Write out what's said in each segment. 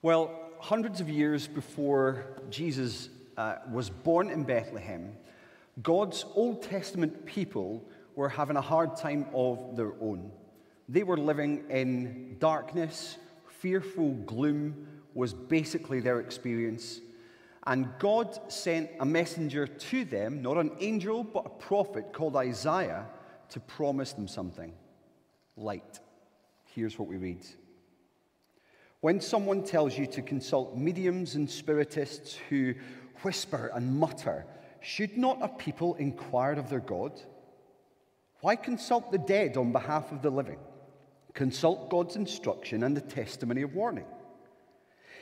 Well, hundreds of years before Jesus uh, was born in Bethlehem, God's Old Testament people were having a hard time of their own. They were living in darkness, fearful gloom was basically their experience. And God sent a messenger to them, not an angel, but a prophet called Isaiah, to promise them something light. Here's what we read. When someone tells you to consult mediums and spiritists who whisper and mutter, should not a people inquire of their God? Why consult the dead on behalf of the living? Consult God's instruction and the testimony of warning.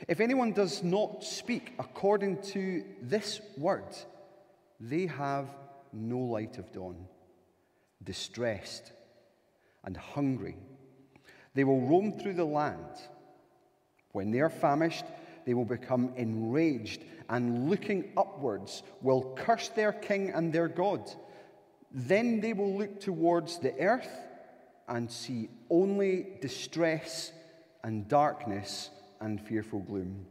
If anyone does not speak according to this word, they have no light of dawn, distressed and hungry. They will roam through the land when they are famished, they will become enraged and looking upwards will curse their king and their God. Then they will look towards the earth and see only distress and darkness and fearful gloom,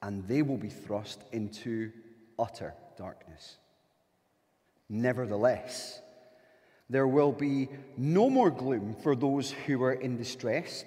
and they will be thrust into utter darkness. Nevertheless, there will be no more gloom for those who are in distress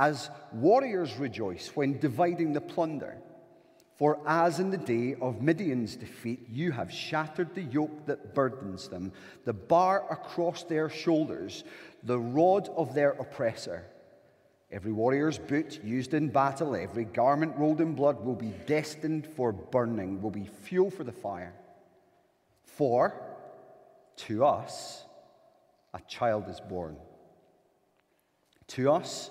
as warriors rejoice when dividing the plunder. For as in the day of Midian's defeat, you have shattered the yoke that burdens them, the bar across their shoulders, the rod of their oppressor. Every warrior's boot used in battle, every garment rolled in blood will be destined for burning, will be fuel for the fire. For to us a child is born. To us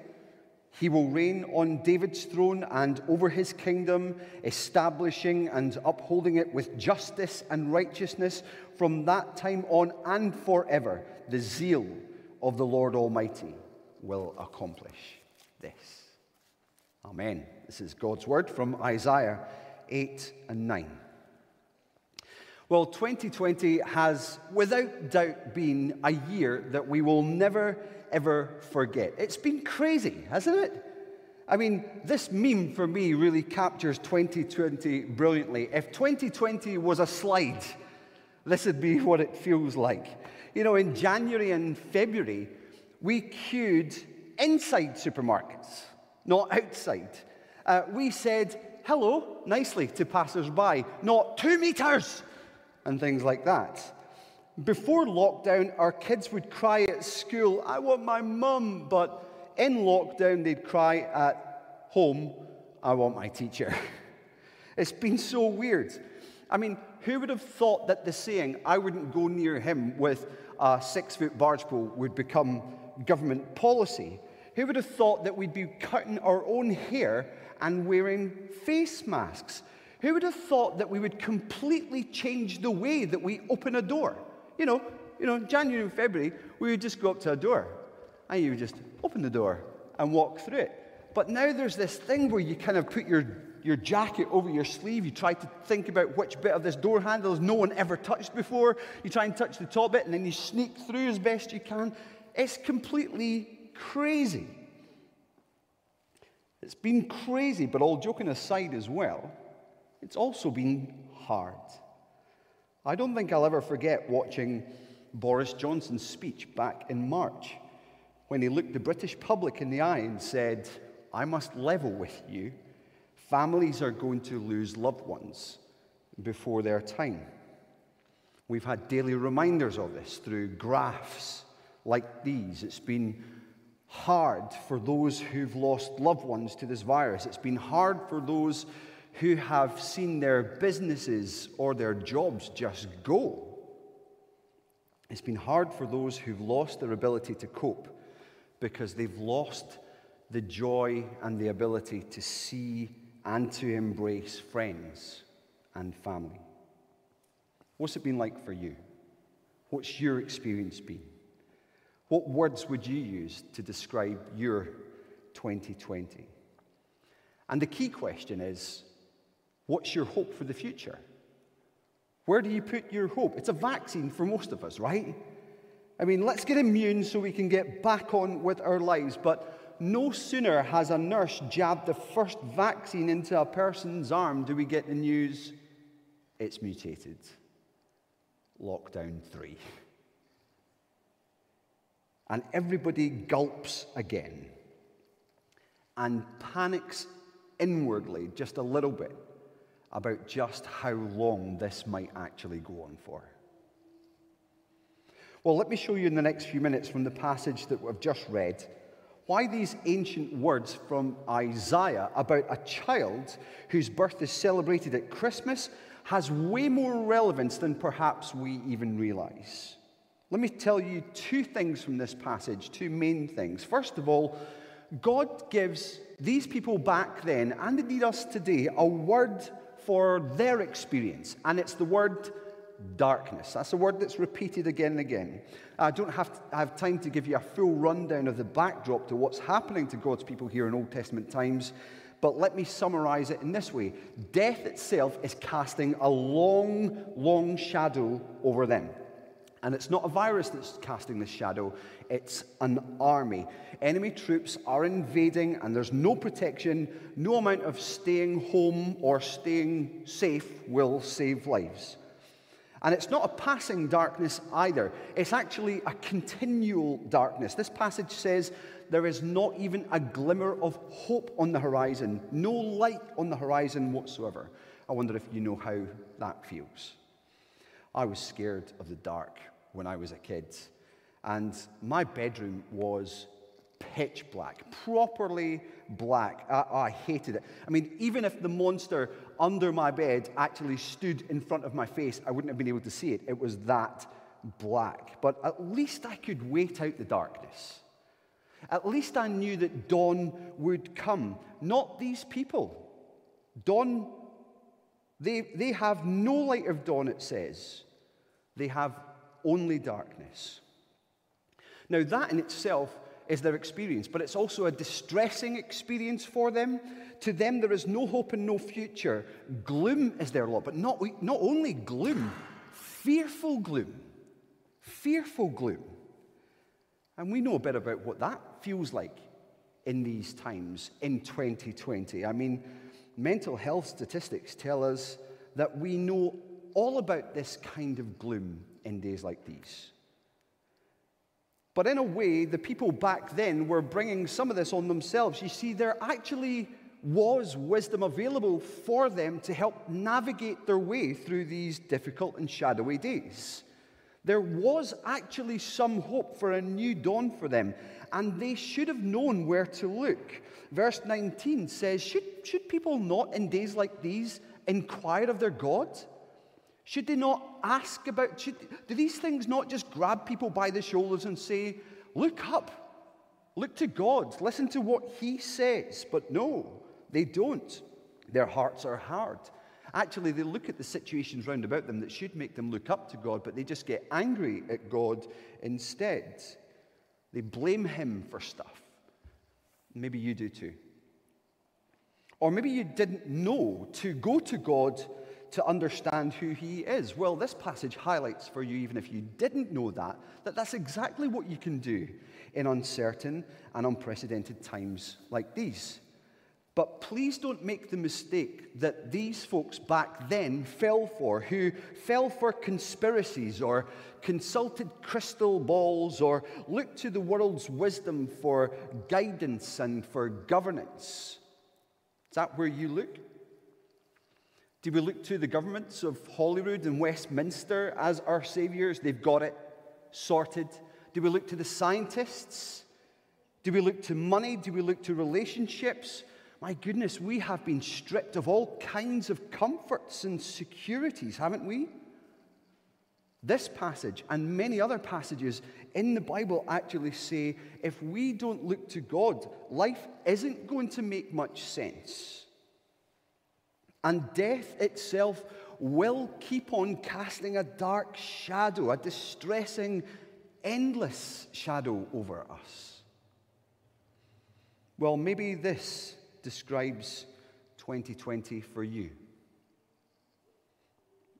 he will reign on David's throne and over his kingdom, establishing and upholding it with justice and righteousness from that time on and forever. The zeal of the Lord Almighty will accomplish this. Amen. This is God's word from Isaiah 8 and 9. Well, 2020 has without doubt been a year that we will never ever forget. It's been crazy, hasn't it? I mean, this meme for me really captures 2020 brilliantly. If 2020 was a slide, this would be what it feels like. You know, in January and February, we queued inside supermarkets, not outside. Uh, we said hello nicely to passersby, not two meters, and things like that. Before lockdown, our kids would cry at school, I want my mum. But in lockdown, they'd cry at home, I want my teacher. it's been so weird. I mean, who would have thought that the saying, I wouldn't go near him with a six foot barge pole, would become government policy? Who would have thought that we'd be cutting our own hair and wearing face masks? Who would have thought that we would completely change the way that we open a door? You know, you know, January and February, we would just go up to a door and you would just open the door and walk through it. But now there's this thing where you kind of put your, your jacket over your sleeve. You try to think about which bit of this door handle no one ever touched before. You try and touch the top bit and then you sneak through as best you can. It's completely crazy. It's been crazy, but all joking aside as well, it's also been hard. I don't think I'll ever forget watching Boris Johnson's speech back in March when he looked the British public in the eye and said, I must level with you. Families are going to lose loved ones before their time. We've had daily reminders of this through graphs like these. It's been hard for those who've lost loved ones to this virus. It's been hard for those who have seen their businesses or their jobs just go. It's been hard for those who've lost their ability to cope because they've lost the joy and the ability to see and to embrace friends and family. What's it been like for you? What's your experience been? What words would you use to describe your 2020? And the key question is what's your hope for the future? Where do you put your hope? It's a vaccine for most of us, right? I mean, let's get immune so we can get back on with our lives. But no sooner has a nurse jabbed the first vaccine into a person's arm do we get the news it's mutated. Lockdown three and everybody gulps again and panics inwardly just a little bit about just how long this might actually go on for. Well, let me show you in the next few minutes from the passage that we've just read why these ancient words from Isaiah about a child whose birth is celebrated at Christmas has way more relevance than perhaps we even realize. Let me tell you two things from this passage, two main things. First of all, God gives these people back then, and indeed us today, a word for their experience, and it's the word darkness. That's a word that's repeated again and again. I don't have, to, have time to give you a full rundown of the backdrop to what's happening to God's people here in Old Testament times, but let me summarize it in this way Death itself is casting a long, long shadow over them. And it's not a virus that's casting this shadow, it's an army. Enemy troops are invading, and there's no protection. No amount of staying home or staying safe will save lives. And it's not a passing darkness either, it's actually a continual darkness. This passage says there is not even a glimmer of hope on the horizon, no light on the horizon whatsoever. I wonder if you know how that feels. I was scared of the dark when I was a kid. And my bedroom was pitch black, properly black. I, I, hated it. I mean, even if the monster under my bed actually stood in front of my face, I wouldn't have been able to see it. It was that black. But at least I could wait out the darkness. At least I knew that dawn would come. Not these people. Dawn, they, they have no light of dawn, it says. They have only darkness. Now, that in itself is their experience, but it's also a distressing experience for them. To them, there is no hope and no future. Gloom is their lot, but not, not only gloom, fearful gloom. Fearful gloom. And we know a bit about what that feels like in these times in 2020. I mean, mental health statistics tell us that we know all about this kind of gloom in days like these. But in a way, the people back then were bringing some of this on themselves. You see, there actually was wisdom available for them to help navigate their way through these difficult and shadowy days. There was actually some hope for a new dawn for them, and they should have known where to look. Verse 19 says, Should, should people not in days like these inquire of their God? Should they not ask about, should, do these things not just grab people by the shoulders and say, Look up, look to God, listen to what He says? But no, they don't. Their hearts are hard. Actually, they look at the situations round about them that should make them look up to God, but they just get angry at God instead. They blame Him for stuff. Maybe you do too. Or maybe you didn't know to go to God to understand who he is? Well, this passage highlights for you, even if you didn't know that, that that's exactly what you can do in uncertain and unprecedented times like these. But please don't make the mistake that these folks back then fell for, who fell for conspiracies or consulted crystal balls or looked to the world's wisdom for guidance and for governance. Is that where you look? Do we look to the governments of Holyrood and Westminster as our saviors? They've got it sorted. Do we look to the scientists? Do we look to money? Do we look to relationships? My goodness, we have been stripped of all kinds of comforts and securities, haven't we? This passage and many other passages in the Bible actually say if we don't look to God, life isn't going to make much sense. And death itself will keep on casting a dark shadow, a distressing, endless shadow over us. Well, maybe this describes 2020 for you,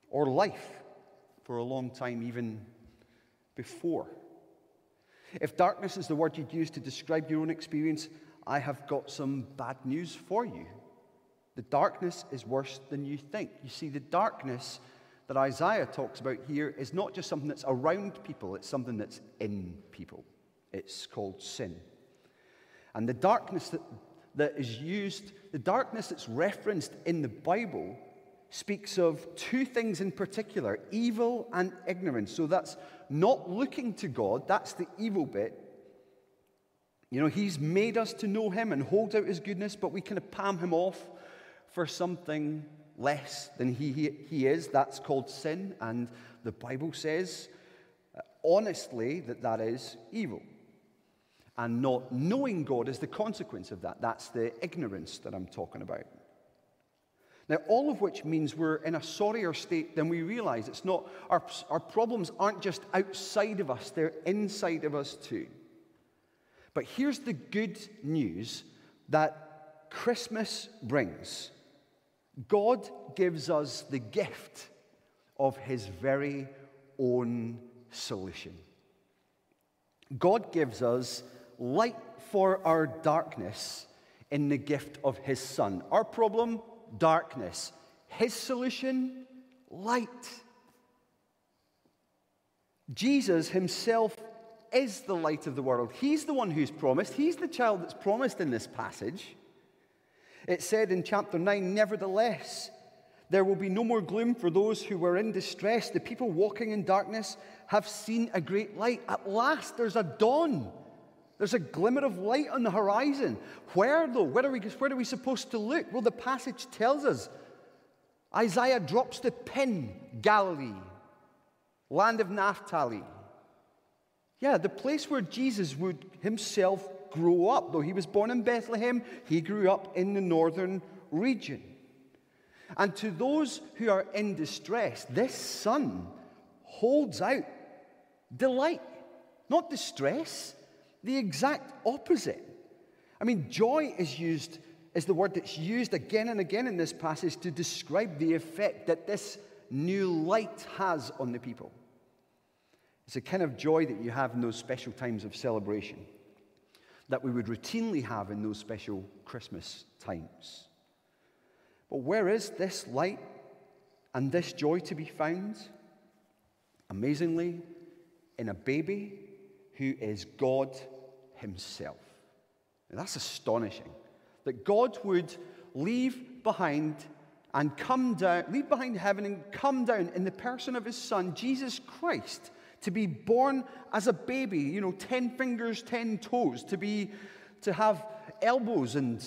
or life for a long time, even before. If darkness is the word you'd use to describe your own experience, I have got some bad news for you. The darkness is worse than you think. You see, the darkness that Isaiah talks about here is not just something that's around people, it's something that's in people. It's called sin. And the darkness that, that is used, the darkness that's referenced in the Bible, speaks of two things in particular evil and ignorance. So that's not looking to God, that's the evil bit. You know, He's made us to know Him and hold out His goodness, but we kind of palm Him off for something less than He, he, he is. That's called sin, and the Bible says uh, honestly that that is evil. And not knowing God is the consequence of that. That's the ignorance that I'm talking about. Now, all of which means we're in a sorrier state than we realize. It's not, our, our problems aren't just outside of us, they're inside of us too. But here's the good news that Christmas brings God gives us the gift of his very own solution. God gives us light for our darkness in the gift of his Son. Our problem, darkness. His solution, light. Jesus himself is the light of the world. He's the one who's promised. He's the child that's promised in this passage. It said in chapter 9, Nevertheless, there will be no more gloom for those who were in distress. The people walking in darkness have seen a great light. At last, there's a dawn. There's a glimmer of light on the horizon. Where, though? Where are we, where are we supposed to look? Well, the passage tells us. Isaiah drops the pin Galilee, land of Naphtali. Yeah, the place where Jesus would himself grow up. Though he was born in Bethlehem, he grew up in the northern region. And to those who are in distress, this sun holds out delight, not distress the exact opposite. I mean, joy is used is the word that's used again and again in this passage to describe the effect that this new light has on the people. It's a kind of joy that you have in those special times of celebration that we would routinely have in those special Christmas times. But where is this light and this joy to be found? Amazingly, in a baby who is God Himself. That's astonishing. That God would leave behind and come down, leave behind heaven and come down in the person of His Son, Jesus Christ, to be born as a baby, you know, 10 fingers, 10 toes, to be, to have elbows and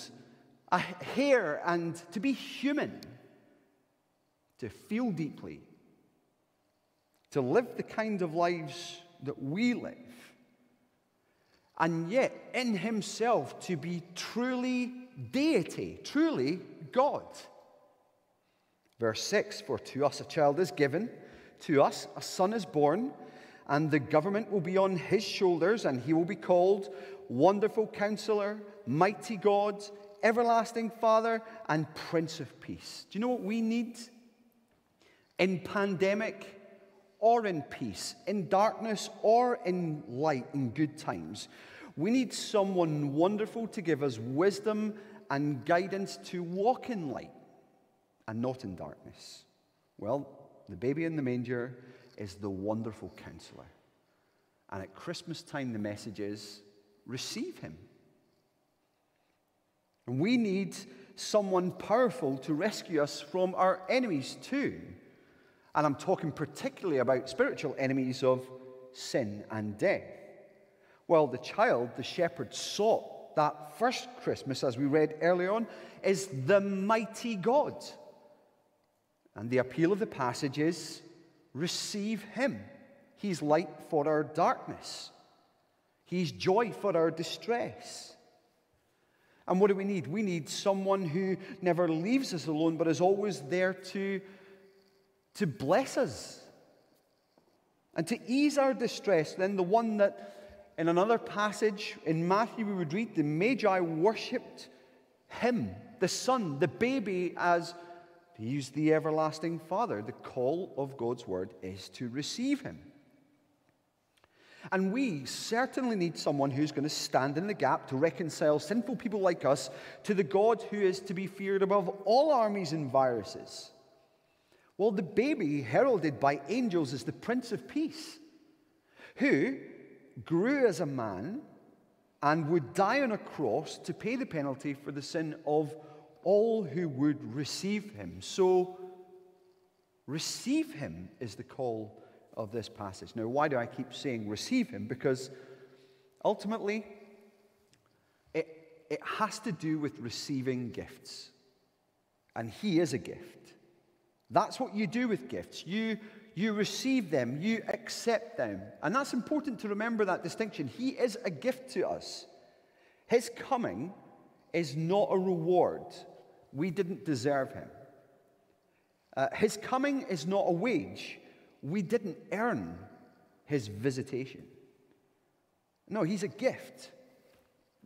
a hair and to be human, to feel deeply, to live the kind of lives that we live, and yet in himself to be truly deity, truly God. Verse 6 For to us a child is given, to us a son is born, and the government will be on his shoulders, and he will be called Wonderful Counselor, Mighty God, Everlasting Father, and Prince of Peace. Do you know what we need? In pandemic, or in peace, in darkness or in light, in good times. We need someone wonderful to give us wisdom and guidance to walk in light and not in darkness. Well, the baby in the manger is the wonderful counselor. And at Christmas time, the message is receive him. And we need someone powerful to rescue us from our enemies too. And I'm talking particularly about spiritual enemies of sin and death. Well, the child the shepherd sought that first Christmas, as we read earlier on, is the mighty God. And the appeal of the passage is receive him. He's light for our darkness, he's joy for our distress. And what do we need? We need someone who never leaves us alone, but is always there to, to bless us and to ease our distress. Then the one that in another passage in Matthew we would read the Magi worshipped him, the Son, the baby, as he's the everlasting Father. The call of God's word is to receive him. And we certainly need someone who's going to stand in the gap to reconcile sinful people like us to the God who is to be feared above all armies and viruses. Well, the baby heralded by angels is the Prince of Peace, who grew as a man and would die on a cross to pay the penalty for the sin of all who would receive him. So, receive him is the call of this passage. Now, why do I keep saying receive him? Because ultimately, it, it has to do with receiving gifts. And he is a gift. That's what you do with gifts. You, you receive them, you accept them. And that's important to remember that distinction. He is a gift to us. His coming is not a reward. We didn't deserve him. Uh, his coming is not a wage we didn't earn his visitation. No, he's a gift.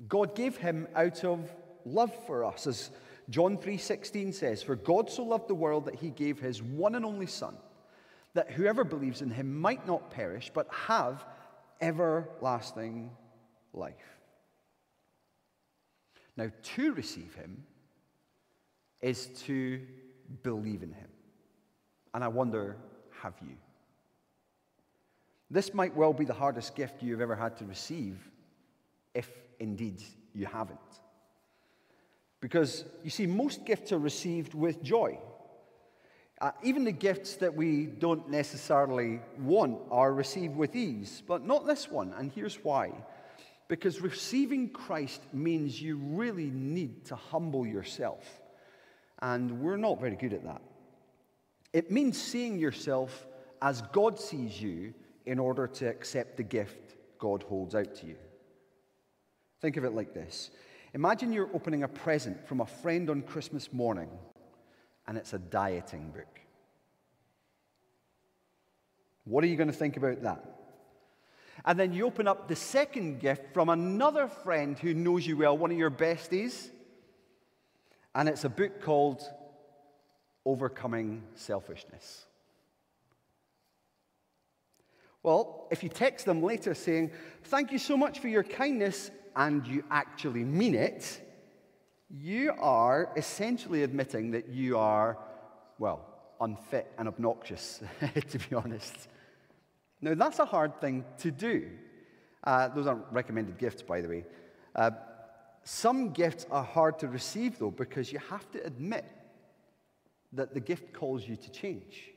God gave him out of love for us as John 3:16 says, "For God so loved the world that he gave his one and only son, that whoever believes in him might not perish but have everlasting life." Now, to receive him is to believe in him. And I wonder, have you? This might well be the hardest gift you've ever had to receive, if indeed you haven't. Because you see, most gifts are received with joy. Uh, even the gifts that we don't necessarily want are received with ease, but not this one. And here's why. Because receiving Christ means you really need to humble yourself. And we're not very good at that. It means seeing yourself as God sees you in order to accept the gift God holds out to you. Think of it like this Imagine you're opening a present from a friend on Christmas morning, and it's a dieting book. What are you going to think about that? And then you open up the second gift from another friend who knows you well, one of your besties, and it's a book called Overcoming Selfishness. Well, if you text them later saying, Thank you so much for your kindness, and you actually mean it, you are essentially admitting that you are, well, unfit and obnoxious, to be honest. Now, that's a hard thing to do. Uh, those aren't recommended gifts, by the way. Uh, some gifts are hard to receive, though, because you have to admit that the gift calls you to change.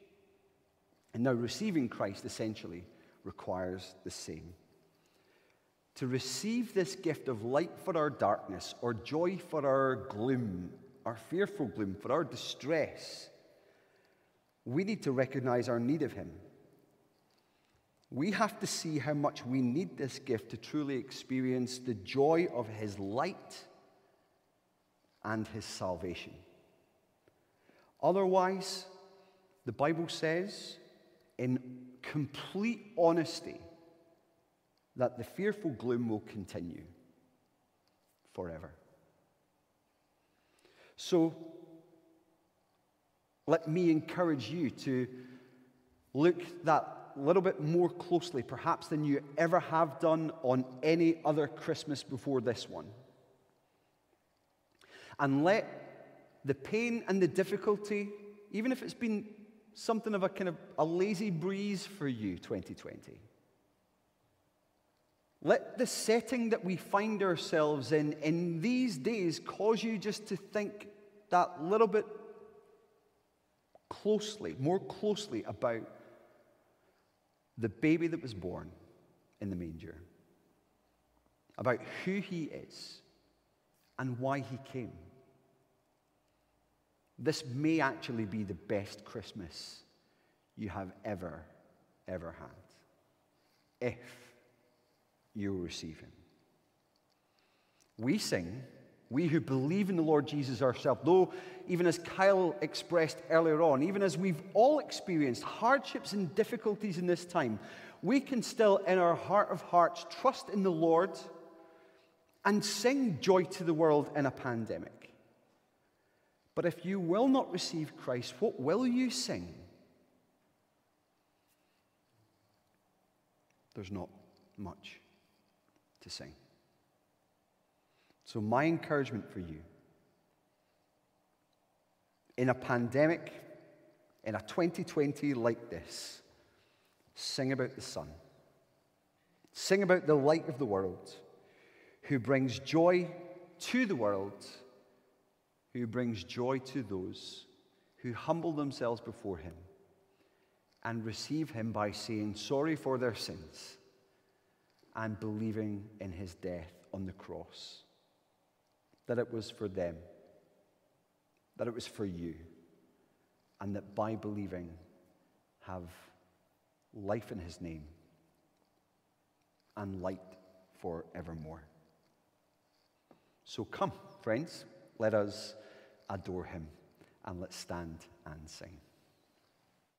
And now, receiving Christ essentially requires the same. To receive this gift of light for our darkness, or joy for our gloom, our fearful gloom, for our distress, we need to recognize our need of Him. We have to see how much we need this gift to truly experience the joy of His light and His salvation. Otherwise, the Bible says in complete honesty that the fearful gloom will continue forever. So, let me encourage you to look that little bit more closely, perhaps than you ever have done on any other Christmas before this one. And let the pain and the difficulty, even if it's been something of a kind of a lazy breeze for you, 2020. Let the setting that we find ourselves in in these days cause you just to think that little bit closely, more closely about the baby that was born in the manger, about who he is and why he came. This may actually be the best Christmas you have ever, ever had, if you receive him. We sing, we who believe in the Lord Jesus ourselves, though, even as Kyle expressed earlier on, even as we've all experienced hardships and difficulties in this time, we can still, in our heart of hearts, trust in the Lord and sing joy to the world in a pandemic. But if you will not receive Christ, what will you sing? There's not much to sing. So, my encouragement for you in a pandemic, in a 2020 like this, sing about the sun. Sing about the light of the world who brings joy to the world, who brings joy to those who humble themselves before him and receive him by saying sorry for their sins and believing in his death on the cross. That it was for them, that it was for you, and that by believing have life in his name and light forevermore. So come, friends, let us adore him and let's stand and sing.